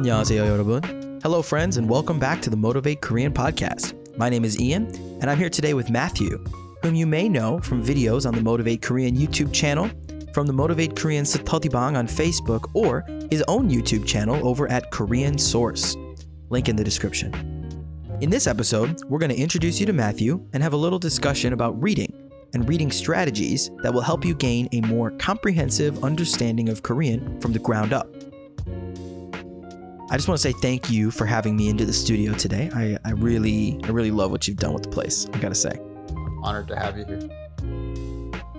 안녕하세요, 여러분. Hello, friends, and welcome back to the Motivate Korean podcast. My name is Ian, and I'm here today with Matthew, whom you may know from videos on the Motivate Korean YouTube channel, from the Motivate Korean Satotibang on Facebook, or his own YouTube channel over at Korean Source. Link in the description. In this episode, we're going to introduce you to Matthew and have a little discussion about reading and reading strategies that will help you gain a more comprehensive understanding of Korean from the ground up. I just want to say thank you for having me into the studio today. I, I really I really love what you've done with the place. I gotta say. Honored to have you here.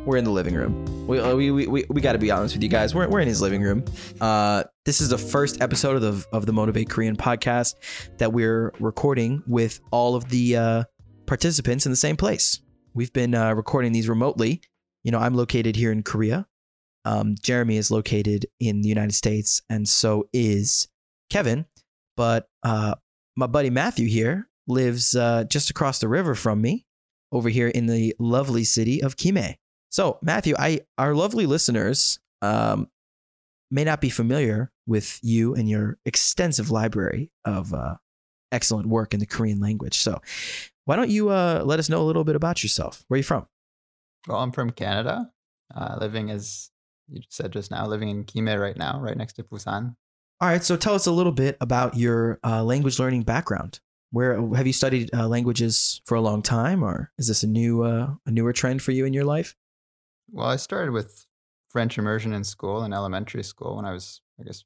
We're in the living room. We uh, we, we, we, we got to be honest with you guys. We're, we're in his living room. Uh, this is the first episode of the of the Motivate Korean podcast that we're recording with all of the uh, participants in the same place. We've been uh, recording these remotely. You know, I'm located here in Korea. Um, Jeremy is located in the United States, and so is Kevin, but uh, my buddy Matthew here lives uh, just across the river from me over here in the lovely city of Gimhae. So, Matthew, I our lovely listeners um, may not be familiar with you and your extensive library of uh, excellent work in the Korean language. So, why don't you uh, let us know a little bit about yourself? Where are you from? Well, I'm from Canada, uh, living as you said just now, living in Gimhae right now, right next to Busan. All right, so tell us a little bit about your uh, language learning background. Where have you studied uh, languages for a long time, or is this a new uh, a newer trend for you in your life? Well, I started with French immersion in school in elementary school when I was, I guess,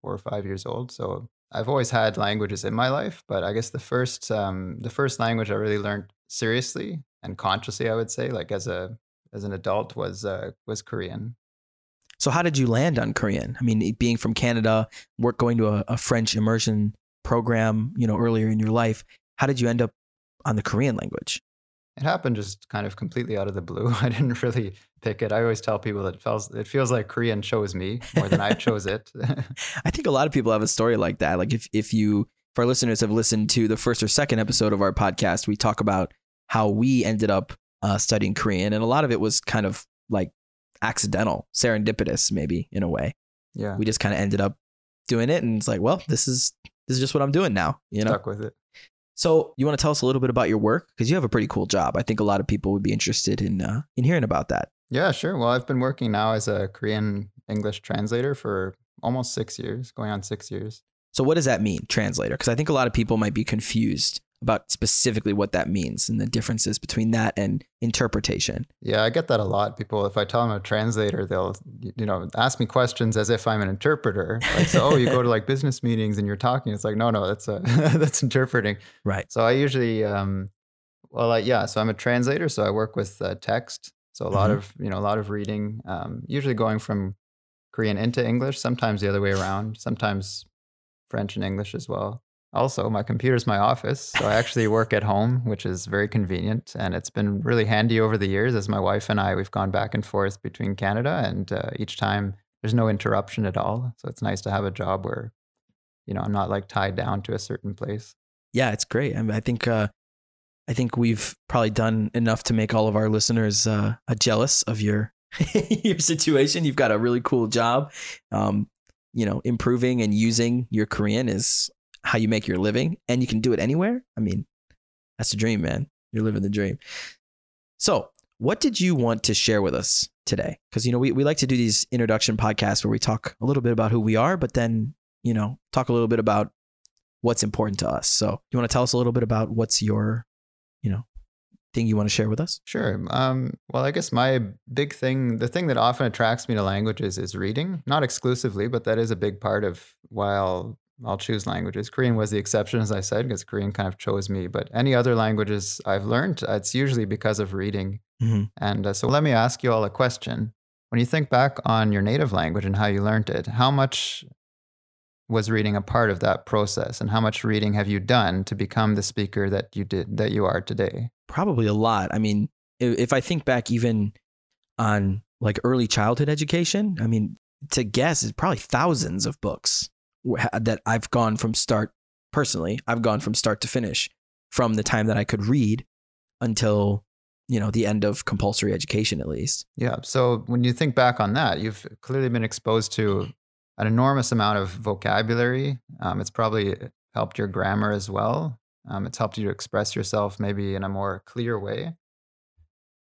four or five years old. So I've always had languages in my life, but I guess the first um, the first language I really learned seriously and consciously, I would say, like as a as an adult, was uh, was Korean. So how did you land on Korean? I mean, being from Canada, work going to a, a French immersion program, you know, earlier in your life, how did you end up on the Korean language? It happened just kind of completely out of the blue. I didn't really pick it. I always tell people that it feels it feels like Korean chose me more than I chose it. I think a lot of people have a story like that. Like if if you if our listeners have listened to the first or second episode of our podcast, we talk about how we ended up uh, studying Korean, and a lot of it was kind of like accidental, serendipitous, maybe in a way. Yeah. We just kind of ended up doing it, and it's like, well, this is this is just what I'm doing now. You know, stuck with it. So you want to tell us a little bit about your work because you have a pretty cool job. I think a lot of people would be interested in uh, in hearing about that. Yeah, sure. Well, I've been working now as a Korean English translator for almost six years, going on six years. So what does that mean, translator? Because I think a lot of people might be confused about specifically what that means and the differences between that and interpretation. Yeah, I get that a lot. People, if I tell them I'm a translator, they'll, you know, ask me questions as if I'm an interpreter. Like, so, oh, you go to like business meetings and you're talking. It's like, no, no, that's a, that's interpreting. Right. So I usually, um, well, like, yeah, so I'm a translator. So I work with uh, text. So a lot mm-hmm. of, you know, a lot of reading, um, usually going from Korean into English, sometimes the other way around, sometimes French and English as well. Also, my computer's my office, so I actually work at home, which is very convenient, and it's been really handy over the years. As my wife and I, we've gone back and forth between Canada, and uh, each time there's no interruption at all. So it's nice to have a job where, you know, I'm not like tied down to a certain place. Yeah, it's great. I, mean, I think uh, I think we've probably done enough to make all of our listeners uh, jealous of your your situation. You've got a really cool job. Um, you know, improving and using your Korean is how you make your living and you can do it anywhere, I mean, that's the dream, man. You're living the dream. So, what did you want to share with us today? Because, you know, we, we like to do these introduction podcasts where we talk a little bit about who we are, but then, you know, talk a little bit about what's important to us. So, you want to tell us a little bit about what's your, you know, thing you want to share with us? Sure. Um, well, I guess my big thing, the thing that often attracts me to languages is reading, not exclusively, but that is a big part of why I'll choose languages. Korean was the exception, as I said, because Korean kind of chose me. But any other languages I've learned, it's usually because of reading. Mm-hmm. And uh, so let me ask you all a question. When you think back on your native language and how you learned it, how much was reading a part of that process and how much reading have you done to become the speaker that you did that you are today probably a lot i mean if i think back even on like early childhood education i mean to guess is probably thousands of books that I've gone from start personally, I've gone from start to finish from the time that I could read until you know the end of compulsory education at least yeah so when you think back on that you've clearly been exposed to an enormous amount of vocabulary. Um, it's probably helped your grammar as well. Um, it's helped you to express yourself maybe in a more clear way.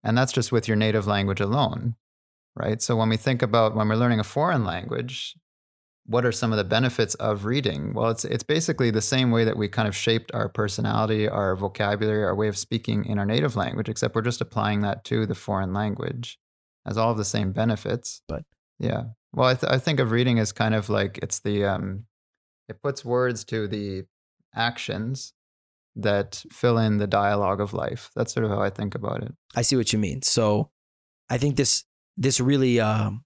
And that's just with your native language alone, right? So when we think about when we're learning a foreign language, what are some of the benefits of reading? Well, it's it's basically the same way that we kind of shaped our personality, our vocabulary, our way of speaking in our native language, except we're just applying that to the foreign language. Has all of the same benefits. But yeah, well, I, th- I think of reading as kind of like it's the um, it puts words to the actions that fill in the dialogue of life. That's sort of how I think about it. I see what you mean. So I think this this really um,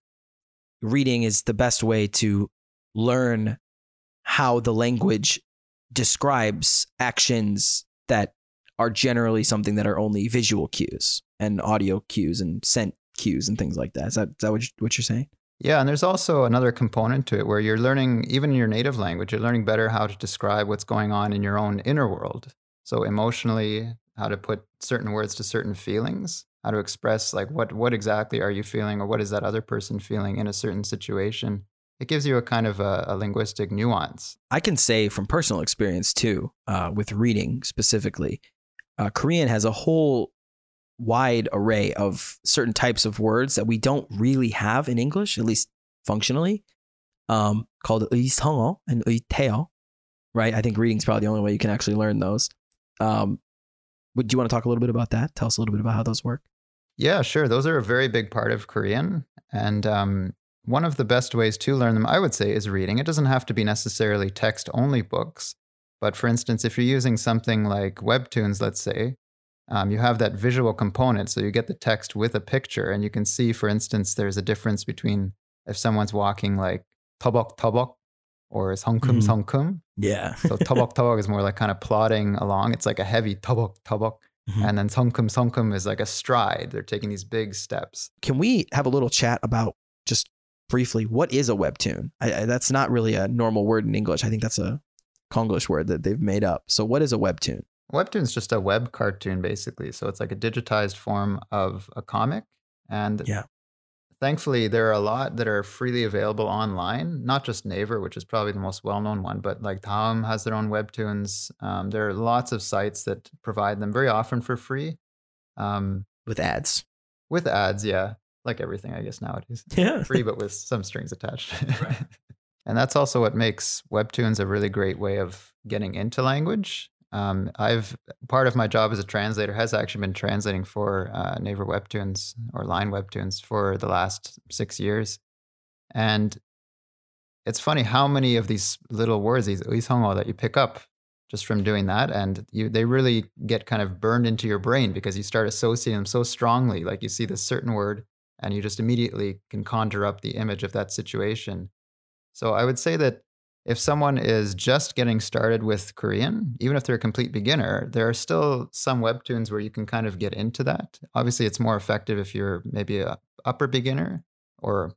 reading is the best way to learn how the language describes actions that are generally something that are only visual cues and audio cues and scent cues and things like that. Is that, is that what, you, what you're saying? Yeah, and there's also another component to it where you're learning, even in your native language, you're learning better how to describe what's going on in your own inner world. So emotionally, how to put certain words to certain feelings, how to express like what what exactly are you feeling or what is that other person feeling in a certain situation It gives you a kind of a, a linguistic nuance. I can say from personal experience too, uh, with reading specifically, uh, Korean has a whole wide array of certain types of words that we don't really have in English, at least functionally, um, called 의성어 and 의태어, right? I think reading is probably the only way you can actually learn those. Um, would you want to talk a little bit about that? Tell us a little bit about how those work. Yeah, sure. Those are a very big part of Korean. And um, one of the best ways to learn them, I would say, is reading. It doesn't have to be necessarily text only books. But for instance, if you're using something like Webtoons, let's say, um, you have that visual component. So you get the text with a picture, and you can see, for instance, there's a difference between if someone's walking like tobok tobok or songkum Mhm. songkum. Yeah. So tobok tobok is more like kind of plodding along. It's like a heavy tobok tobok. Mhm. And then songkum songkum is like a stride. They're taking these big steps. Can we have a little chat about just briefly what is a webtoon? I, I, that's not really a normal word in English. I think that's a Konglish word that they've made up. So what is a webtoon? Webtoon's just a web cartoon, basically. So it's like a digitized form of a comic. And Yeah. thankfully, there are a lot that are freely available online, not just Naver, which is probably the most well known one, but like Daum has their own Webtoons. Um, there are lots of sites that provide them very often for free um, With ads. with ads. Yeah. Like everything, I guess, nowadays. Yeah. free, but with some strings attached. Right. and that's also what makes Webtoons a really great way of getting into language. Um, I've part of my job as a translator has actually been translating for uh, Naver Webtoons or Line Webtoons for the last six years, and it's funny how many of these little words, these uishongo, that you pick up just from doing that, and you they really get kind of burned into your brain because you start associating them so strongly. Like you see this certain word, and you just immediately can conjure up the image of that situation. So I would say that if someone is just getting started with Korean, even if they're a complete beginner, there are still some webtoons where you can kind of get into that. Obviously, it's more effective if you're maybe a upper beginner or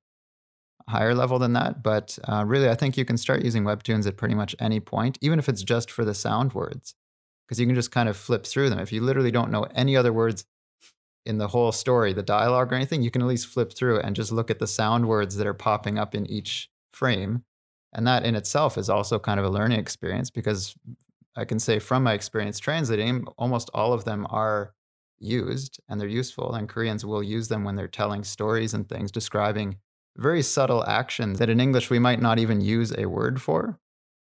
higher level than that. But uh, really, I think you can start using webtoons at pretty much any point, even if it's just for the sound words, because you can just kind of flip through them. If you literally don't know any other words in the whole story, the dialogue or anything, you can at least flip through and just look at the sound words that are popping up in each frame. And that in itself is also kind of a learning experience because I can say from my experience translating, almost all of them are used and they're useful. And Koreans will use them when they're telling stories and things, describing very subtle actions that in English we might not even use a word for,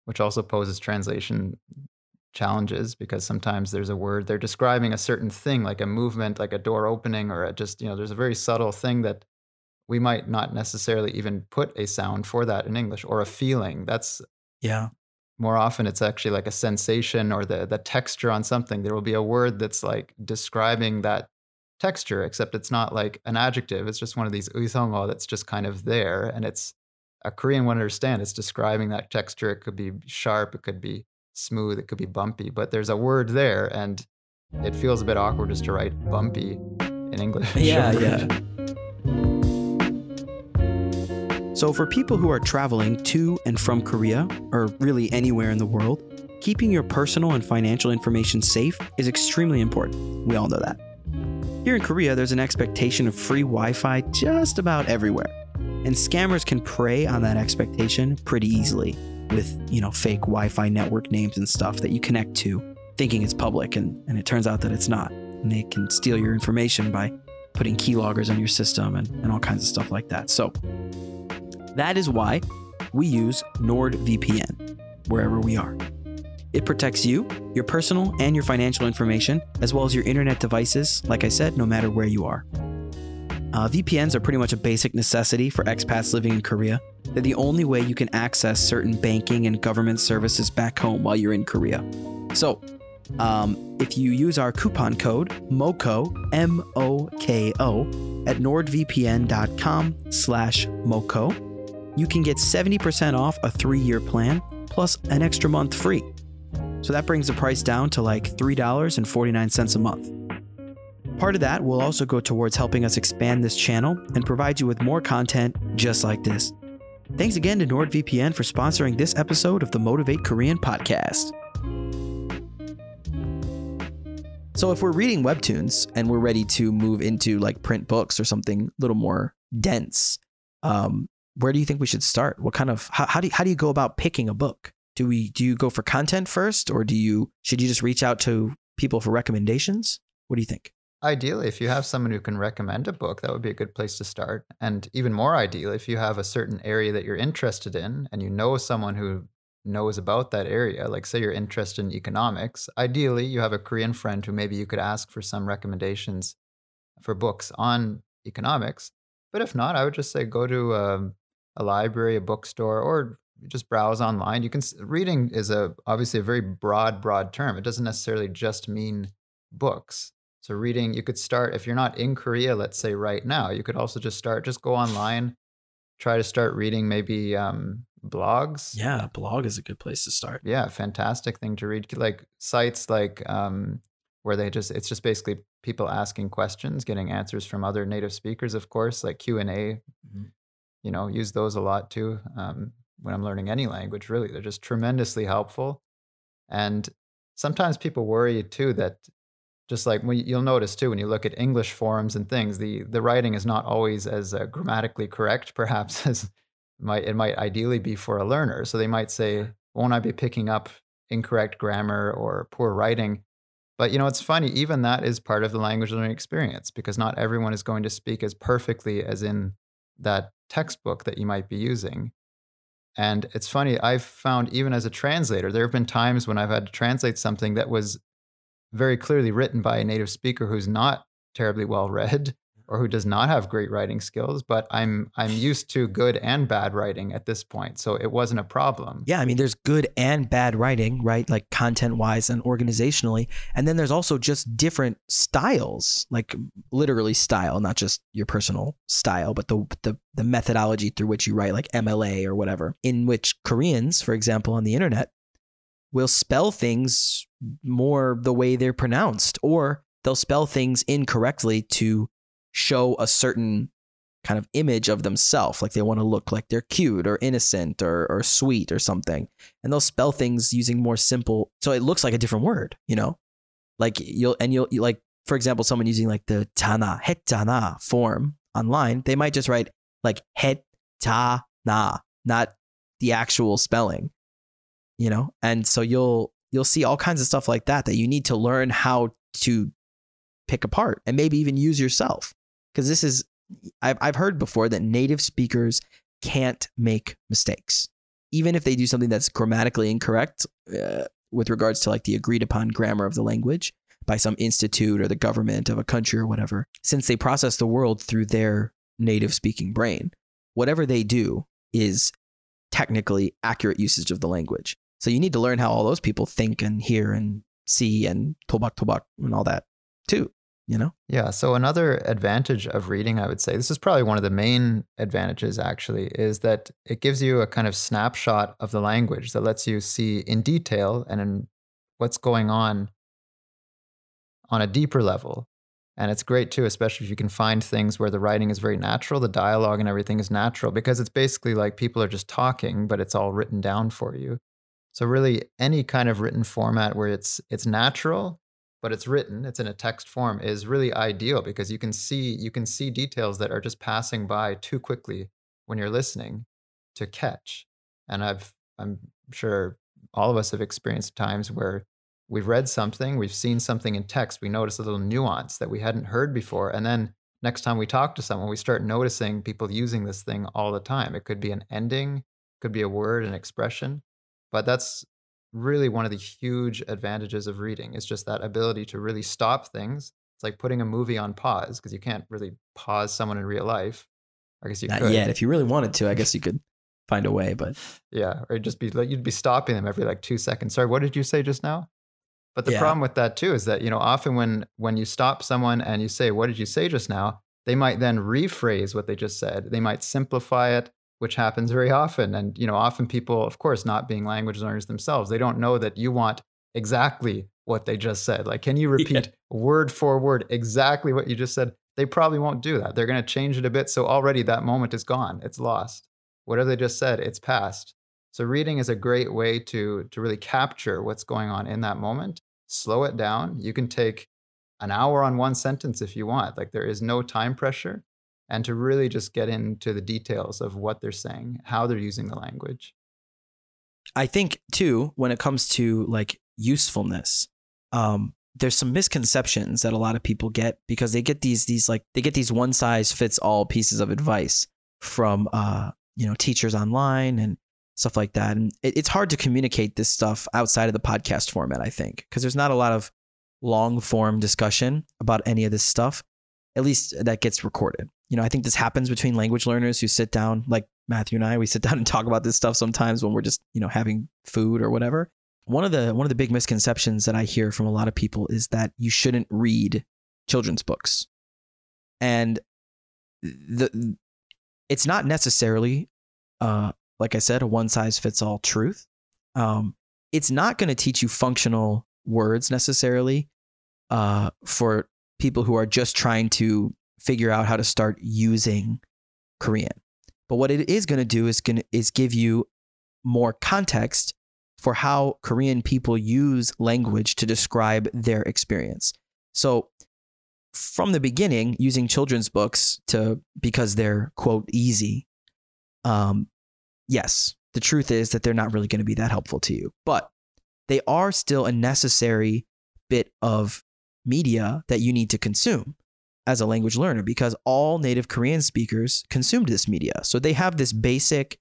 which also poses translation challenges because sometimes there's a word they're describing a certain thing like a movement like a door opening or a just you know there's a very subtle thing that we might not necessarily even put a sound for that in english or a feeling. That's Yeah. more often it's actually like a sensation or the the texture on something. There will be a word that's like describing that texture except it's not like an adjective. It's just one of these uisongo that's just kind of there and it's a korean would understand it's describing that texture. It could be sharp it could be smooth it could be bumpy but there's a word there and it feels a bit awkward just to write bumpy in english Yeah, yeah. So, for people who are traveling to and from Korea, or really anywhere in the world, keeping your personal and financial information safe is extremely important. We all know that. Here in Korea, there's an expectation of free Wi Fi just about everywhere. And scammers can prey on that expectation pretty easily with, you know, fake Wi-Fi network names and stuff that you connect to thinking it's public and, and it turns out that it's not. And they can steal your information by putting keyloggers on your system and, and all kinds of stuff like that. So that is why we use NordVPN wherever we are. It protects you, your personal and your financial information, as well as your internet devices, like I said, no matter where you are. Uh, VPNs are pretty much a basic necessity for expats living in Korea. They're the only way you can access certain banking and government services back home while you're in Korea. So, um, if you use our coupon code MOKO, M O K O, at nordvpn.com slash MOKO, you can get 70% off a three year plan plus an extra month free. So that brings the price down to like $3.49 a month. Part of that will also go towards helping us expand this channel and provide you with more content just like this. Thanks again to NordVPN for sponsoring this episode of the Motivate Korean podcast. So, if we're reading webtoons and we're ready to move into like print books or something a little more dense, um, where do you think we should start? What kind of how, how do you, how do you go about picking a book? Do we do you go for content first, or do you should you just reach out to people for recommendations? What do you think? Ideally, if you have someone who can recommend a book, that would be a good place to start. And even more ideal, if you have a certain area that you're interested in and you know someone who knows about that area, like say you're interested in economics, ideally you have a Korean friend who maybe you could ask for some recommendations for books on economics. But if not, I would just say go to a, um, a library, a bookstore, or just browse online. You can reading is a obviously a very broad, broad term. It doesn't necessarily just mean books. So reading, you could start if you're not in Korea, let's say right now, you could also just start, just go online, try to start reading maybe um, blogs. Yeah, blog is a good place to start. Yeah, fantastic thing to read. Like sites like um, where they just it's just basically people asking questions, getting answers from other native speakers, of course, like Q and A. Mm-hmm. You know, use those a lot too. Um, when I'm learning any language, really, they're just tremendously helpful. And sometimes people worry too that just like when you'll notice too when you look at english forums and things the the writing is not always as uh, grammatically correct perhaps as might it might ideally be for a learner. So they might say won't i be picking up incorrect grammar or poor writing? But you know it's funny even that is part of the language learning experience because not everyone is going to speak as perfectly as in that textbook that you might be using. And it's funny i've found even as a translator there have been times when i've had to translate something that was very clearly written by a native speaker who's not terribly well read or who does not have great writing skills but i'm i'm used to good and bad writing at this point so it wasn't a problem. Yeah i mean there's good and bad writing right like content wise and organizationally and then there's also just different styles like literally style not just your personal style but the the, the methodology through which you write like mla or whatever in which koreans for example on the internet will spell things more the way they're pronounced, or they'll spell things incorrectly to show a certain kind of image of themselves. Like they want to look like they're cute or innocent or, or sweet or something. And they'll spell things using more simple. So it looks like a different word, you know? Like you'll, and you'll, like, for example, someone using like the tana, hetana form online, they might just write like het ta na, not the actual spelling you know? And so you'll you'll see all kinds of stuff like that that you need to learn how to pick apart and maybe even use yourself. Because this is I've, I've heard before that native speakers can't make mistakes. Even if they do something that's grammatically incorrect uh, with regards to like the agreed upon grammar of the language by some institute or the government of a country or whatever since they process the world through their native speaking brain whatever they do is technically accurate usage of the language so you need to learn how all those people think and hear and see and tobak tobak and all that too, you know? Yeah. So another advantage of reading, I would say, this is probably one of the main advantages actually, is that it gives you a kind of snapshot of the language that lets you see in detail and in what's going on on a deeper level. And it's great too, especially if you can find things where the writing is very natural, the dialogue and everything is natural, because it's basically like people are just talking, but it's all written down for you. So really any kind of written format where it's it's natural but it's written, it's in a text form is really ideal because you can see you can see details that are just passing by too quickly when you're listening to catch. And I've I'm sure all of us have experienced times where we've read something, we've seen something in text, we notice a little nuance that we hadn't heard before, and then next time we talk to someone, we start noticing people using this thing all the time. It could be an ending, could be a word, an expression, but that's really one of the huge advantages of reading. It's just that ability to really stop things. It's like putting a movie on pause because you can't really pause someone in real life. I guess you Not could. yet. If you really wanted to, I guess you could find a way. But Yeah, or just be like you'd be stopping them every like two seconds. Sorry, what did you say just now? But the Yeah. problem with that too is that you know often when when you stop someone and you say, "What did you say just now?" They might then rephrase what they just said. They might simplify it, which happens very often. And you know, often people, of course, not being language learners themselves, they don't know that you want exactly what they just said. Like, can you repeat word for word exactly what you just said? They probably won't do that. They're going to change it a bit. So already that moment is gone. It's lost. Whatever they just said, it's past. So reading is a great way to to really capture what's going on in that moment. Slow it down. You can take an hour on one sentence if you want. Like there is no time pressure and to really just get into the details of what they're saying, how they're using the language. I think too, when it comes to like usefulness, um, there's some misconceptions that a lot of people get because they get these these like they get these one size fits all pieces of advice from uh you know teachers online and stuff like that, and it, it's hard to communicate this stuff outside of the podcast format. I think because there's not a lot of long form discussion about any of this stuff, at least that gets recorded. You know, I think this happens between language learners who sit down, like Matthew and I, we sit down and talk about this stuff sometimes when we're just, you know, having food or whatever. One of the one of the big misconceptions that I hear from a lot of people is that you shouldn't read children's books. And the it's not necessarily uh like I said a one size fits all truth. Um it's not going to teach you functional words necessarily uh for people who are just trying to figure out how to start using Korean. But what it is going to do is going is give you more context for how Korean people use language to describe their experience. So from the beginning, using children's books to because they're quote easy, um, yes, the truth is that they're not really going to be that helpful to you, but they are still a necessary bit of media that you need to consume as a language learner because all native Korean speakers consumed this media. So they have this basic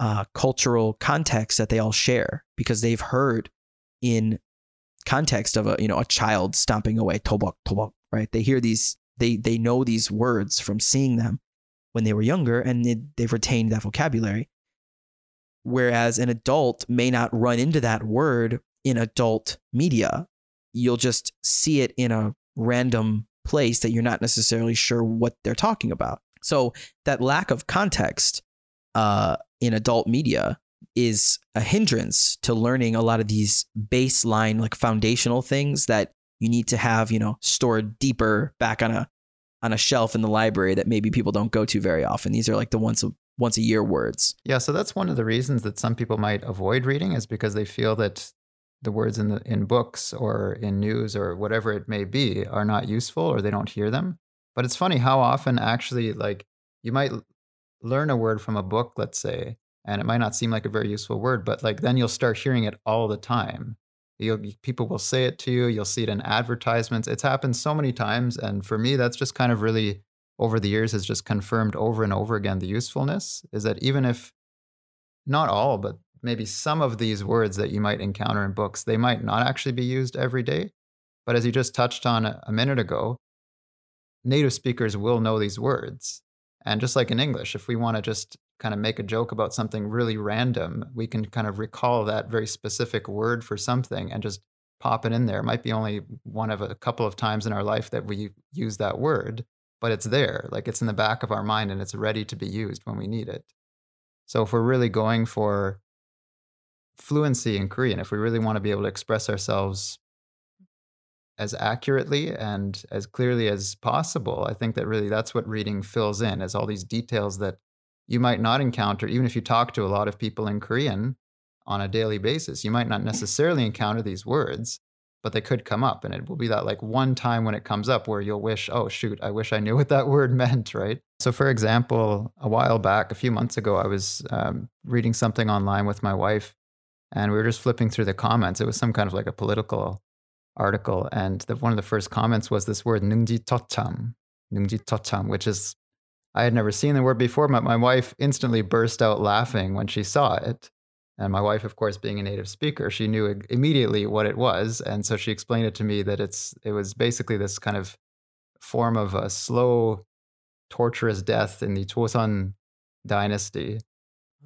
uh, cultural context that they all share because they've heard in context of a you know a child stomping away tobok tobok right? They hear these they they know these words from seeing them when they were younger and it, they've retained that vocabulary. Whereas an adult may not run into that word in adult media. You'll just see it in a random place that you're not necessarily sure what they're talking about. So that lack of context uh, in adult media is a hindrance to learning a lot of these baseline like foundational things that you need to have you know stored deeper back on a on a shelf in the library that maybe people don't go to very often. These are like the once a once a year words. Yeah, so that's one of the reasons that some people might avoid reading is because they feel that the words in the in books or in news or whatever it may be are not useful or they don't hear them. But it's funny how often actually like you might learn a word from a book, let's say, and it might not seem like a very useful word, but like then you'll start hearing it all the time. You'll, people will say it to you. You'll see it in advertisements. It's happened so many times, and for me, that's just kind of really over the years has just confirmed over and over again the usefulness is that even if not all, but maybe some of these words that you might encounter in books, they might not actually be used every day. But as you just touched on a, minute ago, native speakers will know these words. And just like in English, if we want to just kind of make a joke about something really random, we can kind of recall that very specific word for something and just pop it in there. It might be only one of a couple of times in our life that we use that word, but it's there. Like it's in the back of our mind and it's ready to be used when we need it. So if we're really going for fluency in Korean, if we really want to be able to express ourselves as accurately and as clearly as possible, I think that really that's what reading fills in as all these details that you might not encounter, even if you talk to a lot of people in Korean on a daily basis. You might not necessarily encounter these words, but they could come up. And it will be that like one time when it comes up where you'll wish, oh, shoot, I wish I knew what that word meant, right? So, for example, a while back, a few months ago, I was um, reading something online with my wife, and we were just flipping through the comments. It was some kind of like a political article, and the, one of the first comments was this word "nungji tocham," "nungji tocham," which is I had never seen the word before, but my wife instantly burst out laughing when she saw it. And my wife, of course, being a native speaker, she knew immediately what it was, and so she explained it to me that it's it was basically this kind of form of a slow, torturous death in the Joseon dynasty,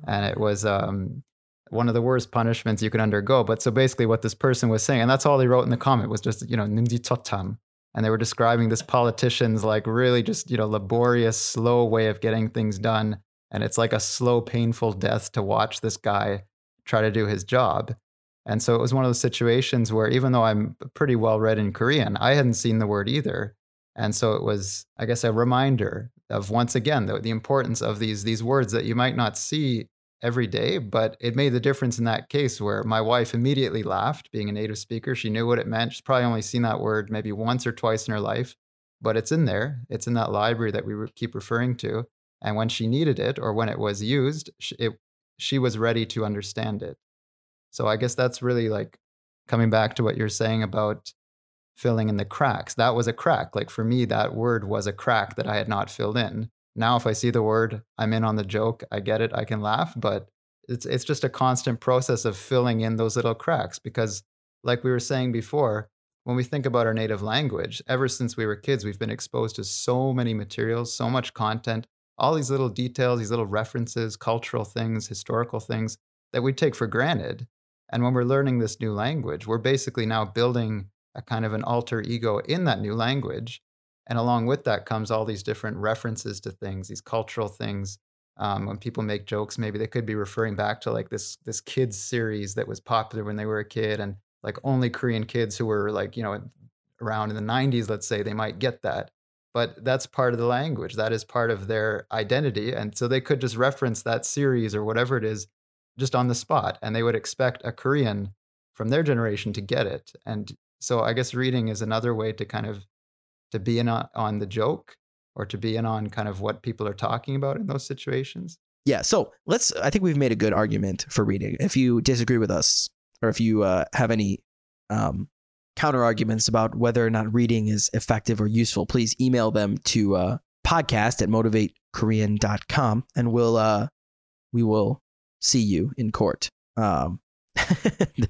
and it was um, one of the worst punishments you can undergo. But so basically, what this person was saying, and that's all they wrote in the comment, was just you know nimji totam, and they were describing this politician's like really just you know laborious, slow way of getting things done, and it's like a slow, painful death to watch this guy try to do his job. And so it was one of those situations where even though I'm pretty well read in Korean, I hadn't seen the word either. And so it was, I guess, a reminder of once again the, the importance of these these words that you might not see every day, but it made the difference in that case where my wife immediately laughed, being a native speaker. She knew what it meant. She's probably only seen that word maybe once or twice in her life, but it's in there. It's in that library that we keep referring to. And when she needed it or when it was used, it, she was ready to understand it. So I guess that's really like coming back to what you're saying about filling in the cracks. That was a crack. Like for me, that word was a crack that I had not filled in. Now, if I see the word, I'm in on the joke. I get it. I can laugh, but it's it's just a constant process of filling in those little cracks because, like we were saying before, when we think about our native language, ever since we were kids, we've been exposed to so many materials, so much content, all these little details, these little references, cultural things, historical things that we take for granted. And when we're learning this new language, we're basically now building a kind of an alter ego in that new language. And along with that comes all these different references to things, these cultural things. Um, when people make jokes, maybe they could be referring back to like this this kids series that was popular when they were a kid, and like only Korean kids who were like you know around in the 90s, let's say, they might get that. But that's part of the language. That is part of their identity, and so they could just reference that series or whatever it is just on the spot, and they would expect a Korean from their generation to get it. And so I guess reading is another way to kind of to be in on, on the joke or to be in on kind of what people are talking about in those situations. Yeah. So let's, I think we've made a good argument for reading. If you disagree with us or if you uh, have any um, counter arguments about whether or not reading is effective or useful, please email them to uh, podcast at motivatekorean.com and we'll, uh, we will see you in court. Um,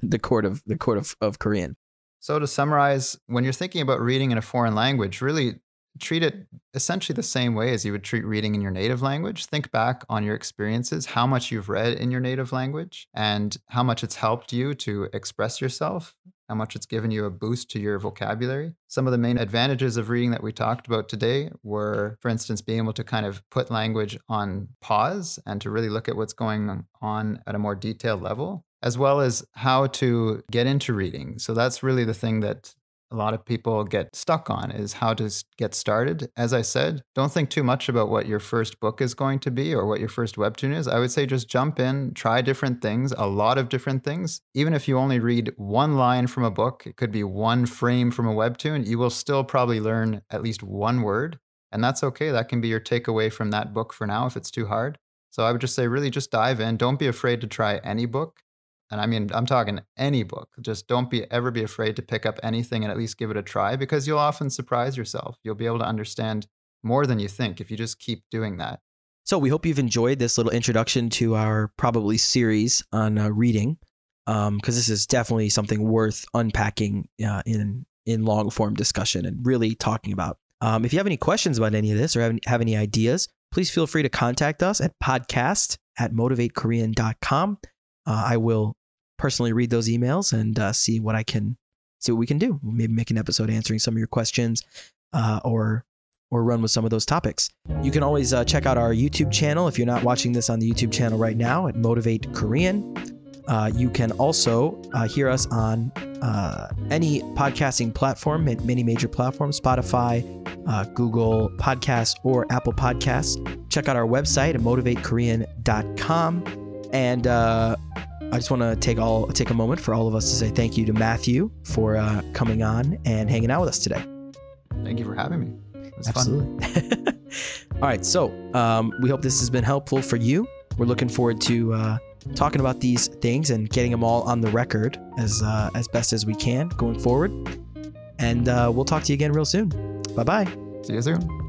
the court of the court of, of Korean. So, to summarize, when you're thinking about reading in a foreign language, really treat it essentially the same way as you would treat reading in your native language. Think back on your experiences, how much you've read in your native language, and how much it's helped you to express yourself, how much it's given you a boost to your vocabulary. Some of the main advantages of reading that we talked about today were, for instance, being able to kind of put language on pause and to really look at what's going on at a more detailed level as well as how to get into reading. So that's really the thing that a lot of people get stuck on is how to get started. As I said, don't think too much about what your first book is going to be or what your first webtoon is. I would say just jump in, try different things, a lot of different things. Even if you only read one line from a book, it could be one frame from a webtoon, you will still probably learn at least one word. And that's okay. That can be your takeaway from that book for now if it's too hard. So I would just say, really just dive in. Don't be afraid to try any book and I mean, I'm talking any book. Just don't be ever be afraid to pick up anything and at least give it a try because you'll often surprise yourself. You'll be able to understand more than you think if you just keep doing that. So we hope you've enjoyed this little introduction to our probably series on uh, reading, because um, this is definitely something worth unpacking uh, in in long form discussion and really talking about. Um, if you have any questions about any of this or have, have any ideas, please feel free to contact us at podcast at motivatekorean.com. Uh, I will personally read those emails and uh, see what I can see what we can do. Maybe make an episode answering some of your questions, uh, or or run with some of those topics. You can always uh, check out our YouTube channel if you're not watching this on the YouTube channel right now at Motivate Korean. Uh, you can also uh, hear us on uh, any podcasting platform, many major platforms, Spotify, uh, Google Podcasts, or Apple Podcasts. Check out our website at motivatekorean.com. And uh, I just want to take all take a moment for all of us to say thank you to Matthew for uh, coming on and hanging out with us today. Thank you for having me. It was Absolutely. All right, so um, we hope this has been helpful for you. We're looking forward to uh, talking about these things and getting them all on the record as uh, as best as we can going forward. And uh, we'll talk to you again real soon. Bye bye. See you soon.